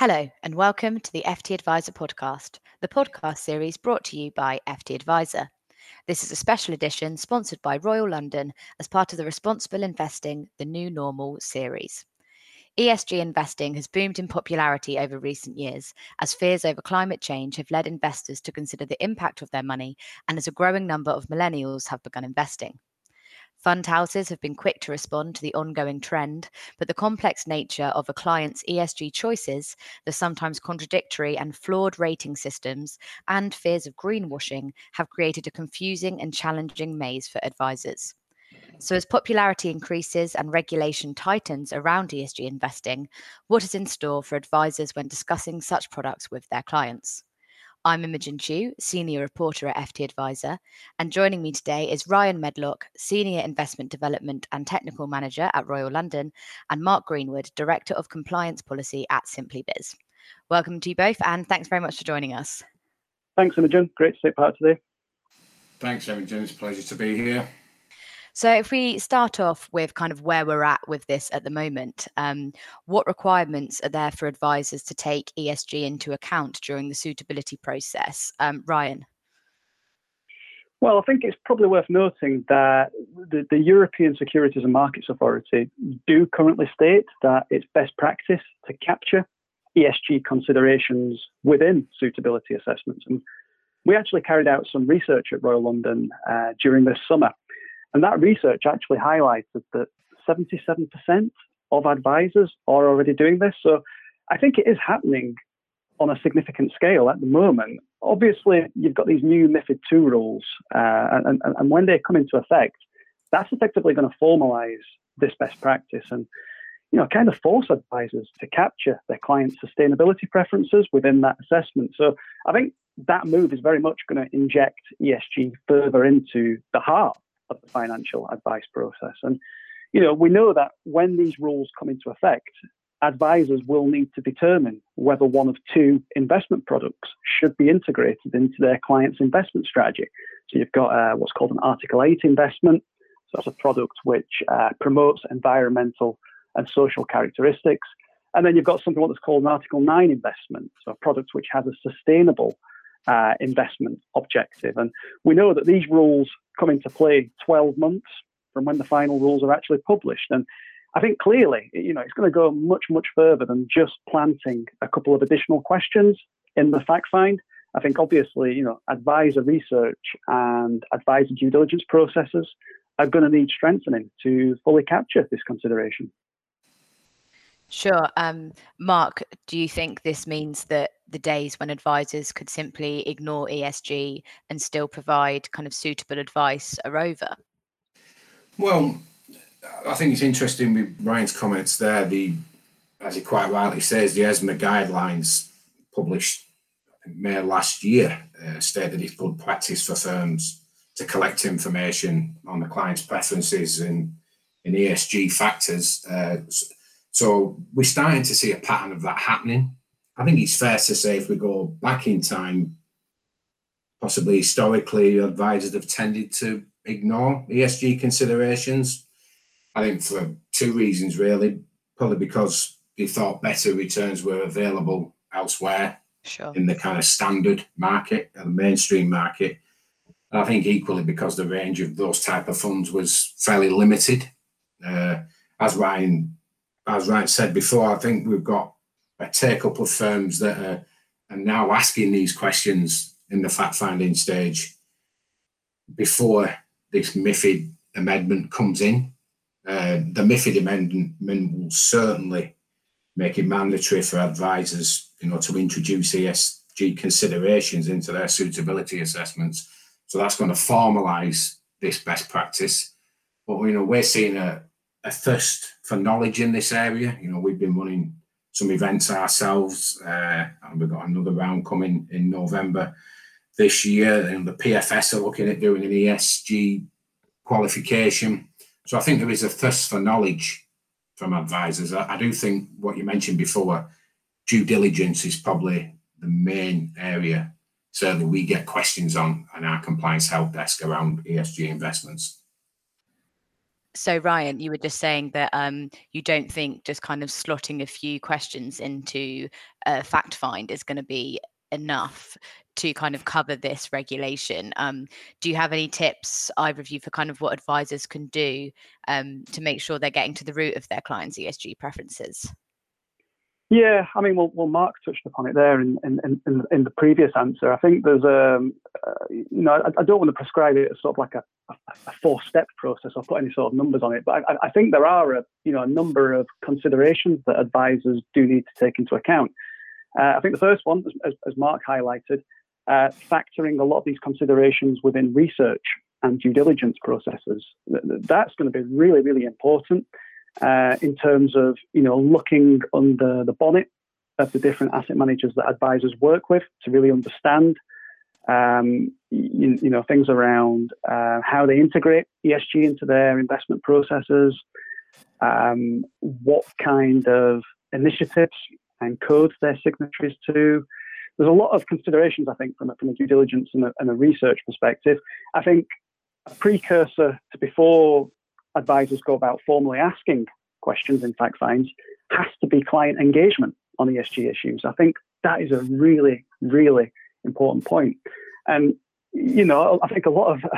Hello, and welcome to the FT Advisor podcast, the podcast series brought to you by FT Advisor. This is a special edition sponsored by Royal London as part of the Responsible Investing The New Normal series. ESG investing has boomed in popularity over recent years as fears over climate change have led investors to consider the impact of their money and as a growing number of millennials have begun investing. Fund houses have been quick to respond to the ongoing trend, but the complex nature of a client's ESG choices, the sometimes contradictory and flawed rating systems, and fears of greenwashing have created a confusing and challenging maze for advisors. So, as popularity increases and regulation tightens around ESG investing, what is in store for advisors when discussing such products with their clients? I'm Imogen Tew, Senior Reporter at FT Advisor, and joining me today is Ryan Medlock, Senior Investment Development and Technical Manager at Royal London, and Mark Greenwood, Director of Compliance Policy at Simply Biz. Welcome to you both, and thanks very much for joining us. Thanks, Imogen. Great to take part today. Thanks, Imogen. It's a pleasure to be here. So, if we start off with kind of where we're at with this at the moment, um, what requirements are there for advisors to take ESG into account during the suitability process? Um, Ryan. Well, I think it's probably worth noting that the, the, European Securities and Markets Authority do currently state that it's best practice to capture ESG considerations within suitability assessments. And we actually carried out some research at Royal London uh, during this summer and that research actually highlighted that 77% of advisors are already doing this. So I think it is happening on a significant scale at the moment. Obviously, you've got these new MIFID II rules, uh, and, and, and when they come into effect, that's effectively going to formalize this best practice and you know kind of force advisors to capture their clients' sustainability preferences within that assessment. So I think that move is very much going to inject ESG further into the heart of the financial advice process. And, you know, we know that when these rules come into effect, advisors will need to determine whether one of two investment products should be integrated into their client's investment strategy. So you've got uh, what's called an Article 8 investment. So that's a product which uh, promotes environmental and social characteristics. And then you've got something what's called an Article 9 investment, so a product which has a sustainable uh, investment objective. And we know that these rules come into play 12 months from when the final rules are actually published. And I think clearly, you know, it's going to go much, much further than just planting a couple of additional questions in the fact find. I think obviously, you know, advisor research and advisor due diligence processes are going to need strengthening to fully capture this consideration. Sure. Um, Mark, do you think this means that the days when advisors could simply ignore ESG and still provide kind of suitable advice are over? Well, I think it's interesting with Ryan's comments there. The, as he quite rightly says, the ESMA guidelines published May last year uh, state that it's good practice for firms to collect information on the client's preferences and in ESG factors. Uh, so we're starting to see a pattern of that happening. I think it's fair to say if we go back in time, possibly historically, advisors have tended to ignore ESG considerations. I think for two reasons, really. Probably because they thought better returns were available elsewhere sure. in the kind of standard market and the mainstream market. And I think equally because the range of those type of funds was fairly limited. Uh, as Ryan as Ryan said before, I think we've got a take up of firms that are, are now asking these questions in the fact finding stage before this MIFID amendment comes in. Uh, the MIFID amendment will certainly make it mandatory for advisors, you know, to introduce ESG considerations into their suitability assessments. So that's going to formalise this best practice. But you know, we're seeing a, a thirst for knowledge in this area. You know, we've been running some events ourselves, uh, and we've got another round coming in November this year. And the PFS are looking at doing an ESG qualification. So I think there is a thirst for knowledge from advisors. I, I do think what you mentioned before, due diligence is probably the main area. Certainly, we get questions on on our compliance help desk around ESG investments. So, Ryan, you were just saying that um, you don't think just kind of slotting a few questions into a fact find is going to be enough to kind of cover this regulation. Um, do you have any tips, either of you, for kind of what advisors can do um, to make sure they're getting to the root of their clients' ESG preferences? Yeah, I mean, well, well Mark touched upon it there in, in, in, in the previous answer. I think there's a, um, uh, you know, I, I, don't want to prescribe it as sort of like a, a, four-step process or put any sort of numbers on it, but I, I, think there are a, you know, a number of considerations that advisors do need to take into account. Uh, I think the first one, as, as Mark highlighted, uh, factoring a lot of these considerations within research and due diligence processes. That's going to be really, really important uh, in terms of you know looking under the bonnet of the different asset managers that advisors work with to really understand um, you, you, know things around uh, how they integrate ESG into their investment processes, um, what kind of initiatives and codes they're signatories to. There's a lot of considerations, I think, from a, from a due diligence and a, and a research perspective. I think a precursor to before advisors go about formally asking questions in fact finds has to be client engagement on ESG issues. I think that is a really, really important point. And you know, I think a lot of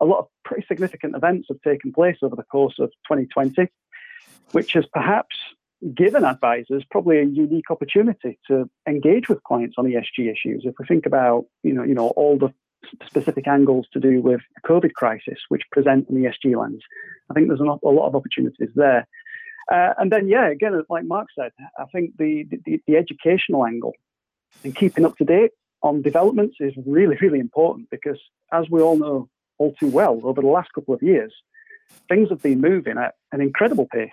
a lot of pretty significant events have taken place over the course of 2020, which has perhaps given advisors probably a unique opportunity to engage with clients on ESG issues. If we think about, you know, you know, all the specific angles to do with the COVID crisis, which present an ESG lens. I think there's a lot of opportunities there. Uh, and then, yeah, again, like Mark said, I think the, the, the educational angle and keeping up to date on developments is really, really important because, as we all know all too well, over the last couple of years, things have been moving at an incredible pace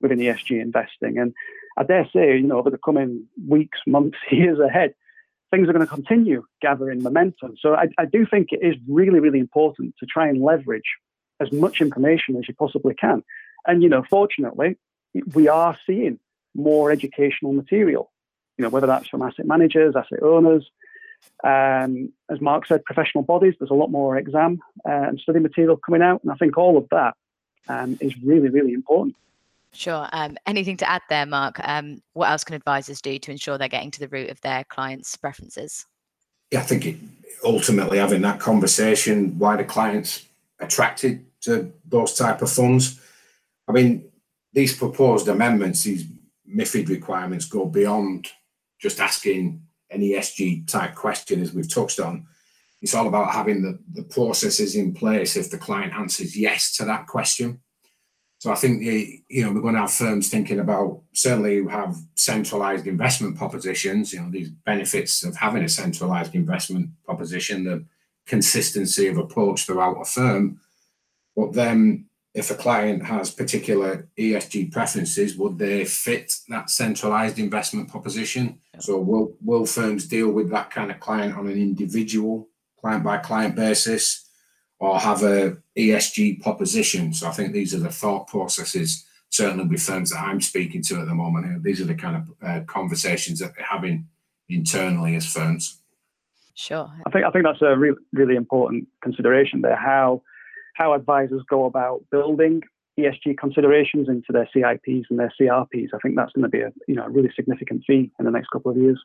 within ESG investing. And I dare say, you know, over the coming weeks, months, years ahead, things are going to continue gathering momentum. So I, I, do think it is really, really important to try and leverage as much information as you possibly can. And, you know, fortunately, we are seeing more educational material, you know, whether that's from asset managers, asset owners. Um, as Mark said, professional bodies, there's a lot more exam and study material coming out. And I think all of that um, is really, really important. Sure. Um, anything to add there, Mark? Um, what else can advisors do to ensure they're getting to the root of their clients' preferences? Yeah, I think it, ultimately having that conversation, why the clients attracted to those type of funds. I mean, these proposed amendments, these MIFID requirements go beyond just asking an ESG type question, as we've touched on. It's all about having the, the processes in place if the client answers yes to that question. So I think the, you know we're going to have firms thinking about certainly have centralized investment propositions. You know these benefits of having a centralized investment proposition, the consistency of approach throughout a firm. But then, if a client has particular ESG preferences, would they fit that centralized investment proposition? So will will firms deal with that kind of client on an individual client by client basis? Or have a ESG proposition. So I think these are the thought processes, certainly with firms that I'm speaking to at the moment. These are the kind of uh, conversations that they're having internally as firms. Sure. I think I think that's a really really important consideration there. How how advisors go about building ESG considerations into their CIPs and their CRPs. I think that's going to be a you know a really significant fee in the next couple of years.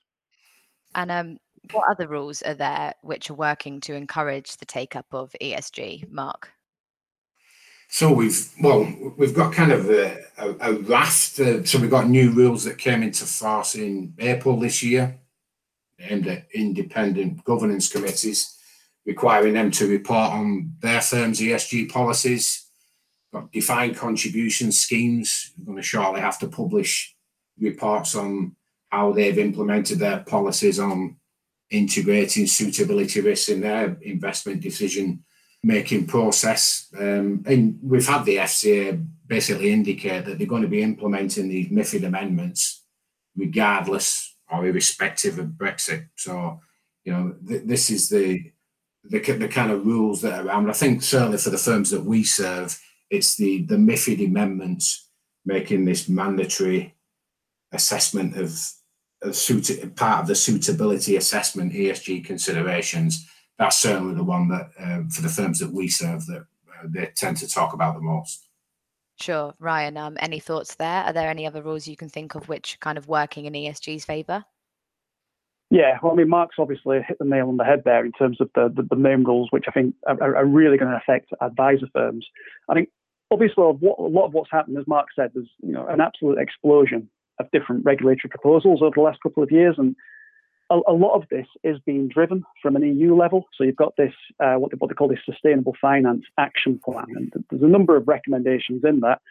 And um, what other rules are there which are working to encourage the take up of ESG, Mark? So we've well we've got kind of a, a, a raft. Uh, so we've got new rules that came into force in April this year, aimed at independent governance committees, requiring them to report on their firm's ESG policies. Got defined contribution schemes. We're going to shortly have to publish reports on how they've implemented their policies on integrating suitability risks in their investment decision making process. Um, and we've had the FCA basically indicate that they're going to be implementing these MIFID amendments regardless or irrespective of Brexit. So, you know, th- this is the, the the kind of rules that are around. I think certainly for the firms that we serve, it's the the MIFID amendments making this mandatory assessment of suit, part of the suitability assessment ESG considerations, that's certainly the one that uh, for the firms that we serve that uh, they tend to talk about the most. Sure, Ryan. Um, any thoughts there? Are there any other rules you can think of which kind of working in ESG's favour? Yeah, well, I mean, Mark's obviously hit the nail on the head there in terms of the, the, the main rules, which I think are, are really going to affect advisor firms. I think obviously what, a lot of what's happened, as Mark said, there's you know an absolute explosion of different regulatory proposals over the last couple of years, and a, a lot of this is being driven from an EU level. So you've got this uh, what, they, what they call this Sustainable Finance Action Plan, and there's a number of recommendations in that.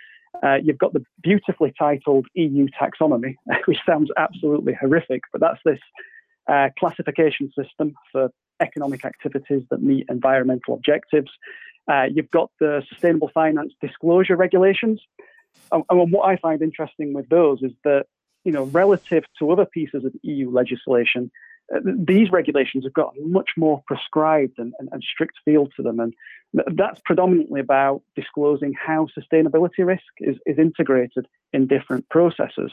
Uh, you've got the beautifully titled EU taxonomy, which sounds absolutely horrific, but that's this uh, classification system for economic activities that meet environmental objectives. Uh, you've got the sustainable finance disclosure regulations. And, and, what I find interesting with those is that, you know, relative to other pieces of EU legislation, uh, these regulations have got much more prescribed and, and, and, strict feel to them. And that's predominantly about disclosing how sustainability risk is, is integrated in different processes.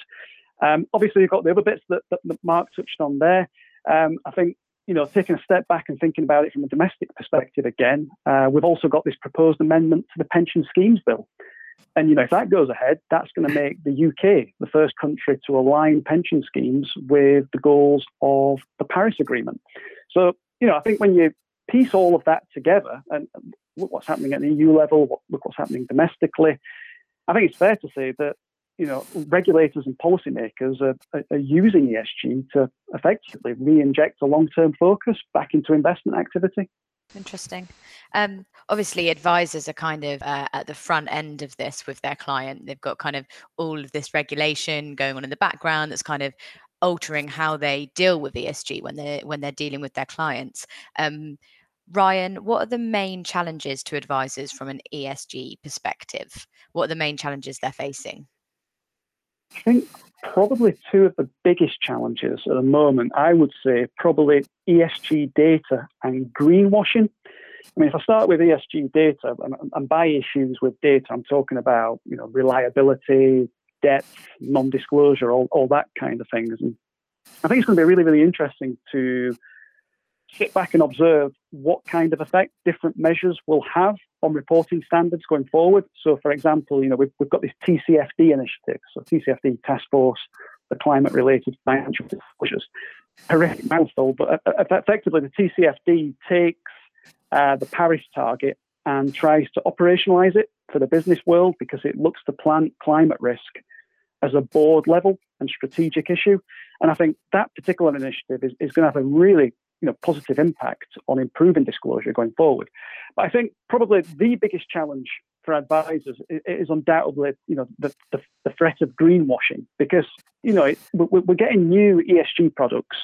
Um, obviously, you've got the other bits that, that, that Mark touched on there. Um, I think you know, taking a step back and thinking about it from a domestic perspective again, uh, we've also got this proposed amendment to the pension schemes bill. And, you know, if that goes ahead, that's going to make the UK the first country to align pension schemes with the goals of the Paris Agreement. So, you know, I think when you piece all of that together and look what's happening at the EU level, look what's happening domestically, I think it's fair to say that you know, regulators and policymakers are, are, are using ESG to effectively re-inject a long-term focus back into investment activity. Interesting. Um, obviously, advisors are kind of uh, at the front end of this with their client. They've got kind of all of this regulation going on in the background that's kind of altering how they deal with ESG when they're when they're dealing with their clients. Um, Ryan, what are the main challenges to advisors from an ESG perspective? What are the main challenges they're facing? I think probably two of the biggest challenges at the moment, I would say probably ESG data and greenwashing. I mean, if I start with ESG data, and, and by issues with data, I'm talking about you know reliability, depth, non-disclosure, all, all that kind of things. And I think it's going to be really, really interesting to sit back and observe what kind of effect different measures will have on reporting standards going forward. So, for example, you know we've, we've got this TCFD initiative, so TCFD Task Force for Climate-Related Financial Disclosures. Horrific mouthful, but effectively the TCFD takes uh, the Paris target and tries to operationalize it for the business world because it looks to plan climate risk as a board level and strategic issue. And I think that particular initiative is, is going to have a really you know, positive impact on improving disclosure going forward. But I think probably the biggest challenge for advisors is undoubtedly, you know, the, the, the threat of greenwashing because, you know, it, we're getting new ESG products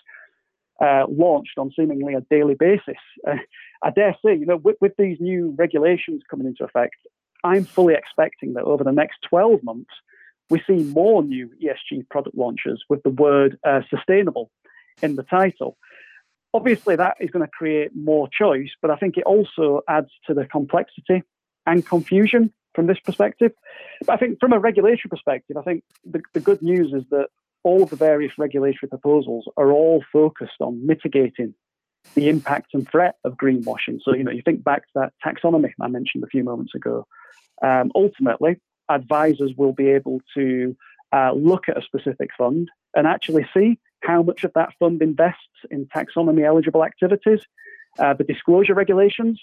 uh, launched on seemingly a daily basis. Uh, I dare say, you know, with, with these new regulations coming into effect, I'm fully expecting that over the next 12 months, we see more new ESG product launches with the word uh, sustainable in the title. Obviously, that is going to create more choice, but I think it also adds to the complexity and confusion from this perspective. But I think from a regulatory perspective, I think the, the good news is that all the various regulatory proposals are all focused on mitigating the impact and threat of greenwashing. So, you know, you think back to that taxonomy I mentioned a few moments ago. Um, ultimately, advisors will be able to uh, look at a specific fund and actually see how much of that fund invests in taxonomy eligible activities, uh, the disclosure regulations,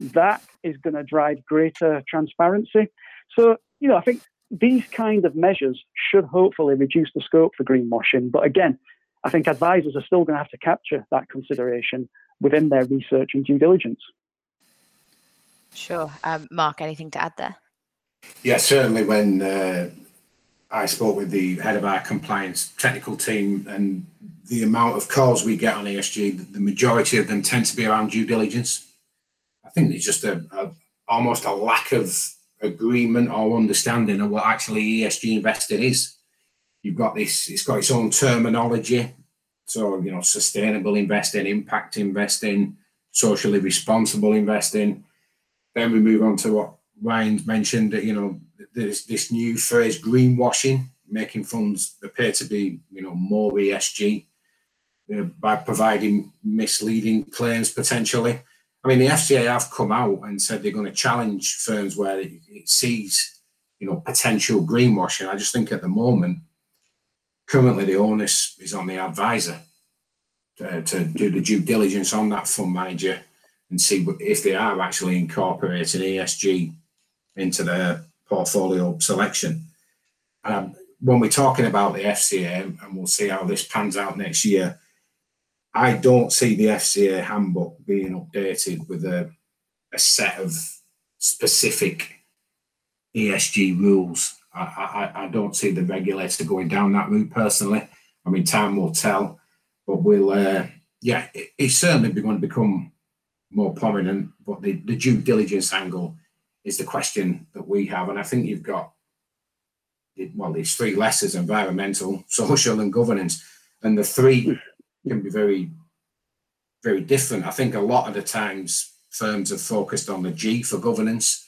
that is going to drive greater transparency. So, you know, I think these kind of measures should hopefully reduce the scope for greenwashing. But again, I think advisors are still going to have to capture that consideration within their research and due diligence. Sure. Um, Mark, anything to add there? Yeah, certainly when uh, I spoke with the head of our compliance technical team, and the amount of calls we get on ESG, the majority of them tend to be around due diligence. I think there's just a, a almost a lack of agreement or understanding of what actually ESG investing is. You've got this; it's got its own terminology. So you know, sustainable investing, impact investing, socially responsible investing. Then we move on to what Ryan's mentioned. That, you know, there's this new phrase greenwashing, making funds appear to be, you know, more ESG uh, by providing misleading claims potentially. I mean, the FCA have come out and said they're going to challenge firms where it, sees you know, potential greenwashing. I just think at the moment, currently the onus is on the advisor to, to do the due diligence on that fund manager and see if they are actually incorporating ESG into their portfolio selection. Um, when we're talking about the FCA, and we'll see how this pans out next year, I don't see the FCA handbook being updated with a, a set of specific ESG rules. I, I, I, don't see the regulator going down that route personally. I mean, time will tell, but we'll, uh, yeah, it, it's certainly going to become more prominent. But the, the due diligence angle is the question that we have. And I think you've got, well, these three lessons environmental, social, and governance. And the three can be very, very different. I think a lot of the times firms have focused on the G for governance,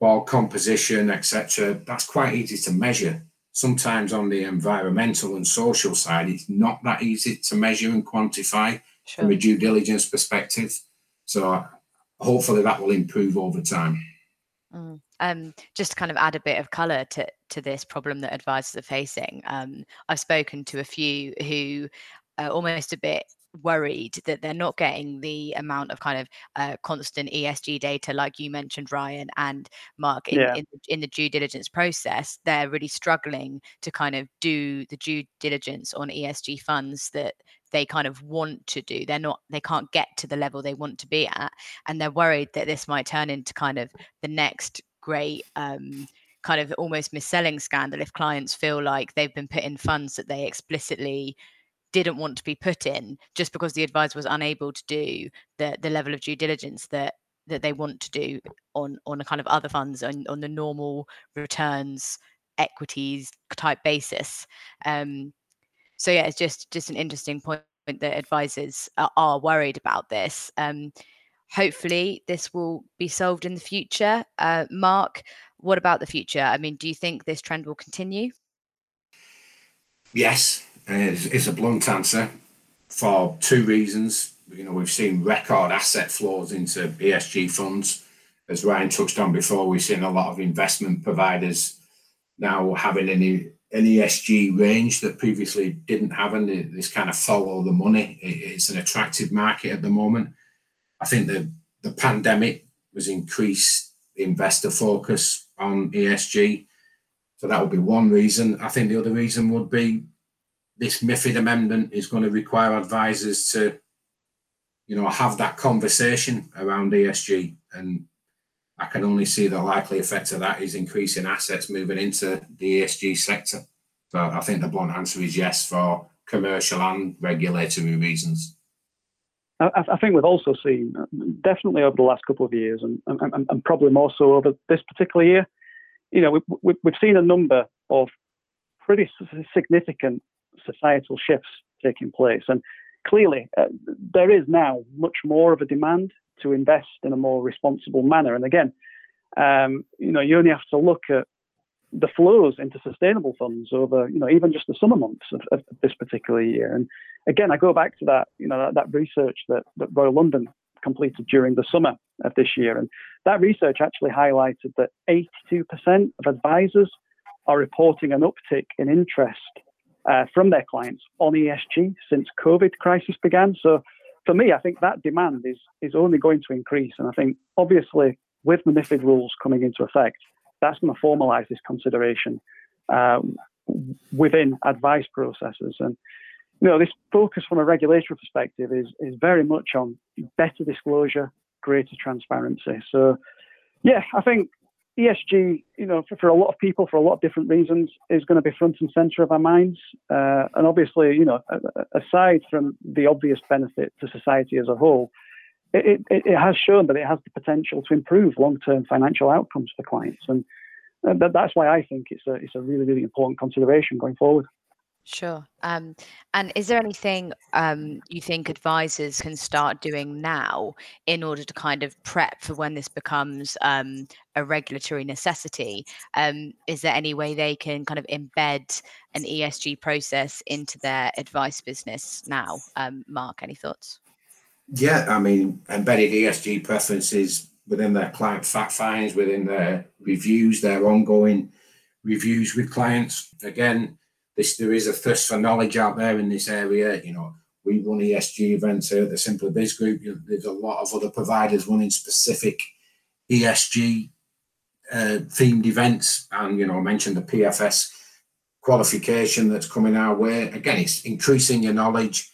board composition, etc. That's quite easy to measure. Sometimes on the environmental and social side, it's not that easy to measure and quantify sure. from a due diligence perspective. So hopefully that will improve over time. Mm. Um, just to kind of add a bit of colour to to this problem that advisors are facing, um, I've spoken to a few who are almost a bit worried that they're not getting the amount of kind of uh, constant ESG data, like you mentioned, Ryan and Mark, in, yeah. in, in, the due diligence process. They're really struggling to kind of do the due diligence on ESG funds that they kind of want to do. They're not, they can't get to the level they want to be at. And they're worried that this might turn into kind of the next great um, kind of almost mis-selling scandal if clients feel like they've been put in funds that they explicitly didn't want to be put in just because the advisor was unable to do the the level of due diligence that that they want to do on on a kind of other funds on, on the normal returns equities type basis. Um so yeah it's just just an interesting point that advisors are, are worried about this. Um hopefully this will be solved in the future. Uh mark what about the future? I mean do you think this trend will continue? Yes is, is a blunt answer for two reasons. You know, we've seen record asset flows into ESG funds. As Ryan touched on before, we've seen a lot of investment providers now having any an ESG range that previously didn't have, and this kind of follow the money. It's an attractive market at the moment. I think the the pandemic was increased investor focus on ESG, so that would be one reason. I think the other reason would be this MIFID amendment is going to require advisors to, you know, have that conversation around ESG. And I can only see the likely effect of that is increasing assets moving into the ESG sector. So I think the blunt answer is yes for commercial and regulatory reasons. I, I think we've also seen, definitely over the last couple of years, and, and, and probably more so over this particular year, you know, we, we've seen a number of pretty significant societal shifts taking place. And clearly, uh, there is now much more of a demand to invest in a more responsible manner. And again, um, you know, you only have to look at the flows into sustainable funds over, you know, even just the summer months of, of this particular year. And again, I go back to that, you know, that, that research that, that Royal London completed during the summer of this year. And that research actually highlighted that 82% of advisors are reporting an uptick in interest uh, from their clients on ESG since COVID crisis began. So for me, I think that demand is is only going to increase, and I think obviously with the MIFID rules coming into effect, that's going to formalise this consideration uh, within advice processes. And you know, this focus from a regulatory perspective is is very much on better disclosure, greater transparency. So yeah, I think ESG, you know, for, for, a lot of people, for a lot of different reasons, is going to be front and center of our minds. Uh, and obviously, you know, aside from the obvious benefit to society as a whole, it, it, it has shown that it has the potential to improve long-term financial outcomes for clients, and, and that's why I think it's a it's a really really important consideration going forward. Sure. Um, and is there anything um, you think advisors can start doing now in order to kind of prep for when this becomes um, a regulatory necessity? Um, is there any way they can kind of embed an ESG process into their advice business now? Um, Mark, any thoughts? Yeah, I mean, embedded ESG preferences within their client fact finds, within their reviews, their ongoing reviews with clients. Again, this there is a thirst for knowledge out there in this area. You know, we run ESG events here at the SimplyBiz Group. There's a lot of other providers running specific ESG uh, themed events, and you know, I mentioned the PFS qualification that's coming our way. Again, it's increasing your knowledge,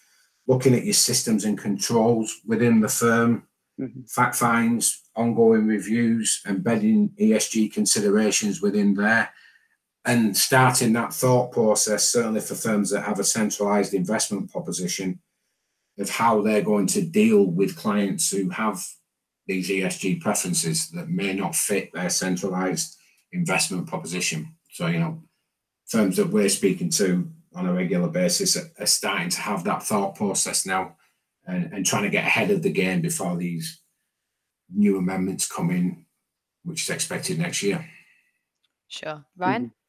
looking at your systems and controls within the firm, mm-hmm. fact finds, ongoing reviews, embedding ESG considerations within there, and starting that thought process, certainly for firms that have a centralized investment proposition, of how they're going to deal with clients who have these ESG preferences that may not fit their centralized investment proposition. So, you know, firms that we're speaking to on a regular basis are, are starting to have that thought process now and, and trying to get ahead of the game before these new amendments come in, which is expected next year. Sure. Ryan? Mm-hmm.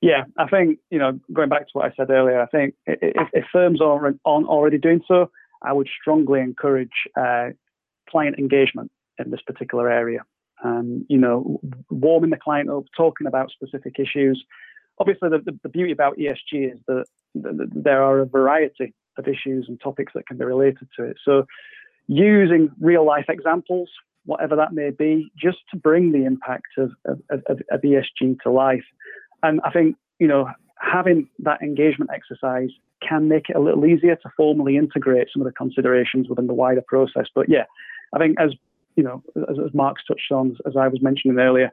Yeah, I think, you know, going back to what I said earlier, I think if, if firms are aren't already doing so, I would strongly encourage uh, client engagement in this particular area. Um, you know, warming the client up, talking about specific issues. Obviously, the, the, the beauty about ESG is that, that there are a variety of issues and topics that can be related to it. So, using real life examples, whatever that may be, just to bring the impact of, of, of, of ESG to life. And I think, you know, having that engagement exercise can make it a little easier to formally integrate some of the considerations within the wider process. But yeah, I think as you know, as, as Mark's touched on, as I was mentioning earlier,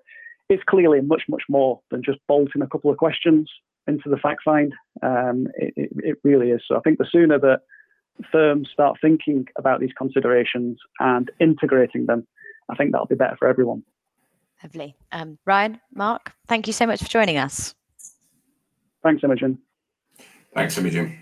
it's clearly much, much more than just bolting a couple of questions into the fact find. Um, it, it, it really is. So I think the sooner that firms start thinking about these considerations and integrating them, I think that'll be better for everyone. Lovely. Um, Ryan, Mark, thank you so much for joining us. Thanks, Imogen. Thanks, Imogen.